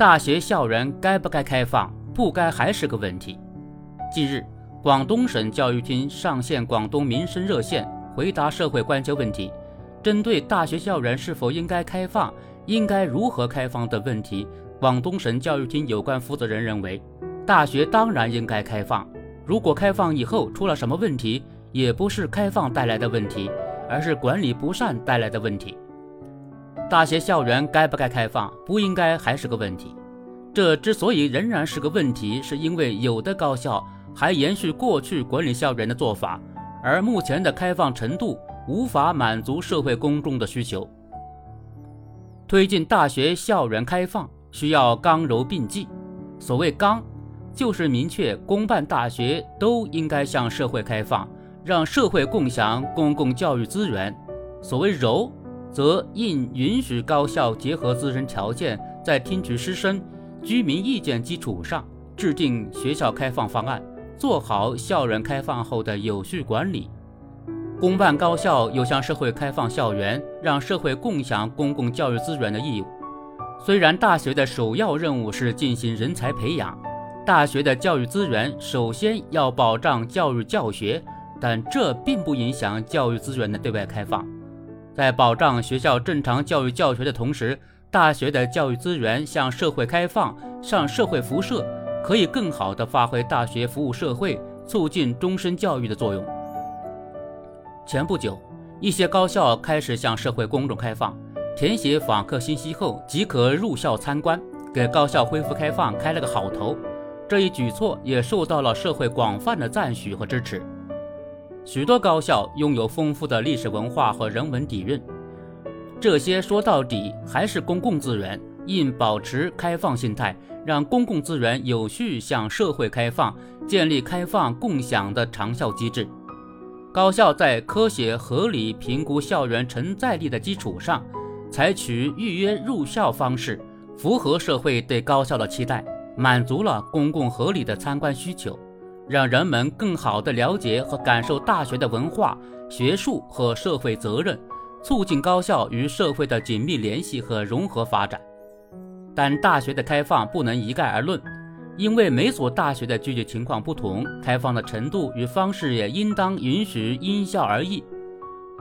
大学校园该不该开放？不该还是个问题。近日，广东省教育厅上线广东民生热线，回答社会关切问题。针对大学校园是否应该开放、应该如何开放的问题，广东省教育厅有关负责人认为，大学当然应该开放。如果开放以后出了什么问题，也不是开放带来的问题，而是管理不善带来的问题。大学校园该不该开放，不应该还是个问题。这之所以仍然是个问题，是因为有的高校还延续过去管理校园的做法，而目前的开放程度无法满足社会公众的需求。推进大学校园开放需要刚柔并济。所谓刚，就是明确公办大学都应该向社会开放，让社会共享公共教育资源；所谓柔，则应允许高校结合自身条件，在听取师生。居民意见基础上制定学校开放方案，做好校园开放后的有序管理。公办高校有向社会开放校园、让社会共享公共教育资源的义务。虽然大学的首要任务是进行人才培养，大学的教育资源首先要保障教育教学，但这并不影响教育资源的对外开放。在保障学校正常教育教学的同时，大学的教育资源向社会开放，向社会辐射，可以更好地发挥大学服务社会、促进终身教育的作用。前不久，一些高校开始向社会公众开放，填写访客信息后即可入校参观，给高校恢复开放开了个好头。这一举措也受到了社会广泛的赞许和支持。许多高校拥有丰富的历史文化和人文底蕴。这些说到底还是公共资源，应保持开放心态，让公共资源有序向社会开放，建立开放共享的长效机制。高校在科学合理评估校园承载力的基础上，采取预约入校方式，符合社会对高校的期待，满足了公共合理的参观需求，让人们更好地了解和感受大学的文化、学术和社会责任。促进高校与社会的紧密联系和融合发展，但大学的开放不能一概而论，因为每所大学的具体情况不同，开放的程度与方式也应当允许因校而异。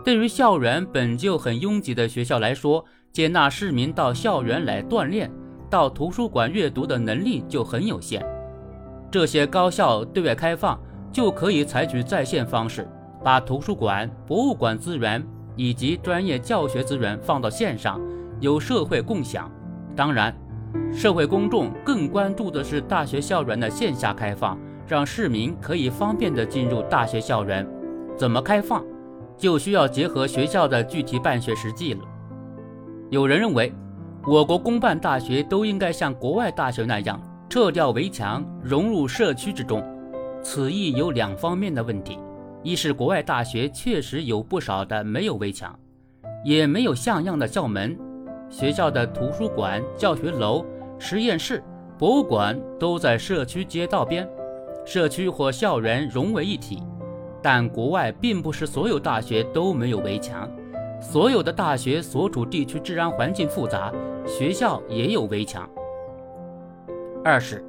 对于校园本就很拥挤的学校来说，接纳市民到校园来锻炼、到图书馆阅读的能力就很有限。这些高校对外开放就可以采取在线方式，把图书馆、博物馆资源。以及专业教学资源放到线上，由社会共享。当然，社会公众更关注的是大学校园的线下开放，让市民可以方便地进入大学校园。怎么开放，就需要结合学校的具体办学实际了。有人认为，我国公办大学都应该像国外大学那样撤掉围墙，融入社区之中。此意有两方面的问题。一是国外大学确实有不少的没有围墙，也没有像样的校门，学校的图书馆、教学楼、实验室、博物馆都在社区街道边，社区或校园融为一体。但国外并不是所有大学都没有围墙，所有的大学所处地区治安环境复杂，学校也有围墙。二是，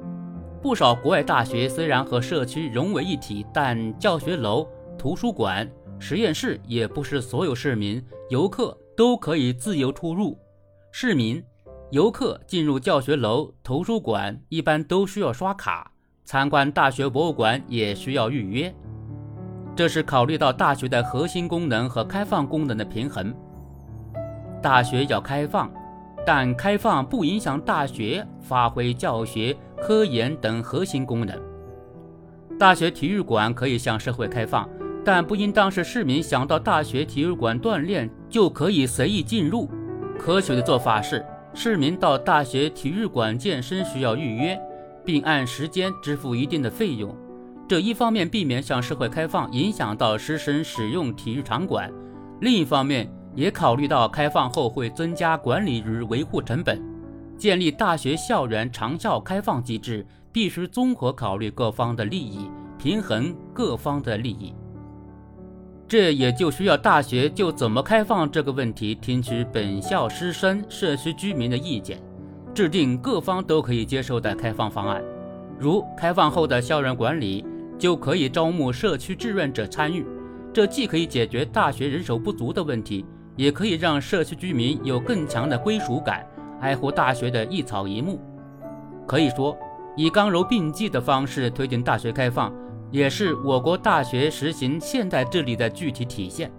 不少国外大学虽然和社区融为一体，但教学楼。图书馆、实验室也不是所有市民、游客都可以自由出入。市民、游客进入教学楼、图书馆一般都需要刷卡，参观大学博物馆也需要预约。这是考虑到大学的核心功能和开放功能的平衡。大学要开放，但开放不影响大学发挥教学、科研等核心功能。大学体育馆可以向社会开放。但不应当是市民想到大学体育馆锻炼就可以随意进入。科学的做法是，市民到大学体育馆健身需要预约，并按时间支付一定的费用。这一方面避免向社会开放影响到师生使用体育场馆，另一方面也考虑到开放后会增加管理与维护成本。建立大学校园长效开放机制，必须综合考虑各方的利益，平衡各方的利益。这也就需要大学就怎么开放这个问题，听取本校师生、社区居民的意见，制定各方都可以接受的开放方案，如开放后的校园管理就可以招募社区志愿者参与，这既可以解决大学人手不足的问题，也可以让社区居民有更强的归属感，爱护大学的一草一木。可以说，以刚柔并济的方式推进大学开放，也是我国大学实行现代治理的具体体现。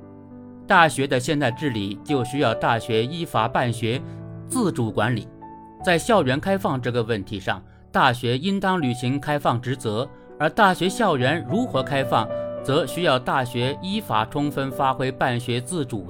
大学的现代治理就需要大学依法办学。自主管理，在校园开放这个问题上，大学应当履行开放职责；而大学校园如何开放，则需要大学依法充分发挥办学自主。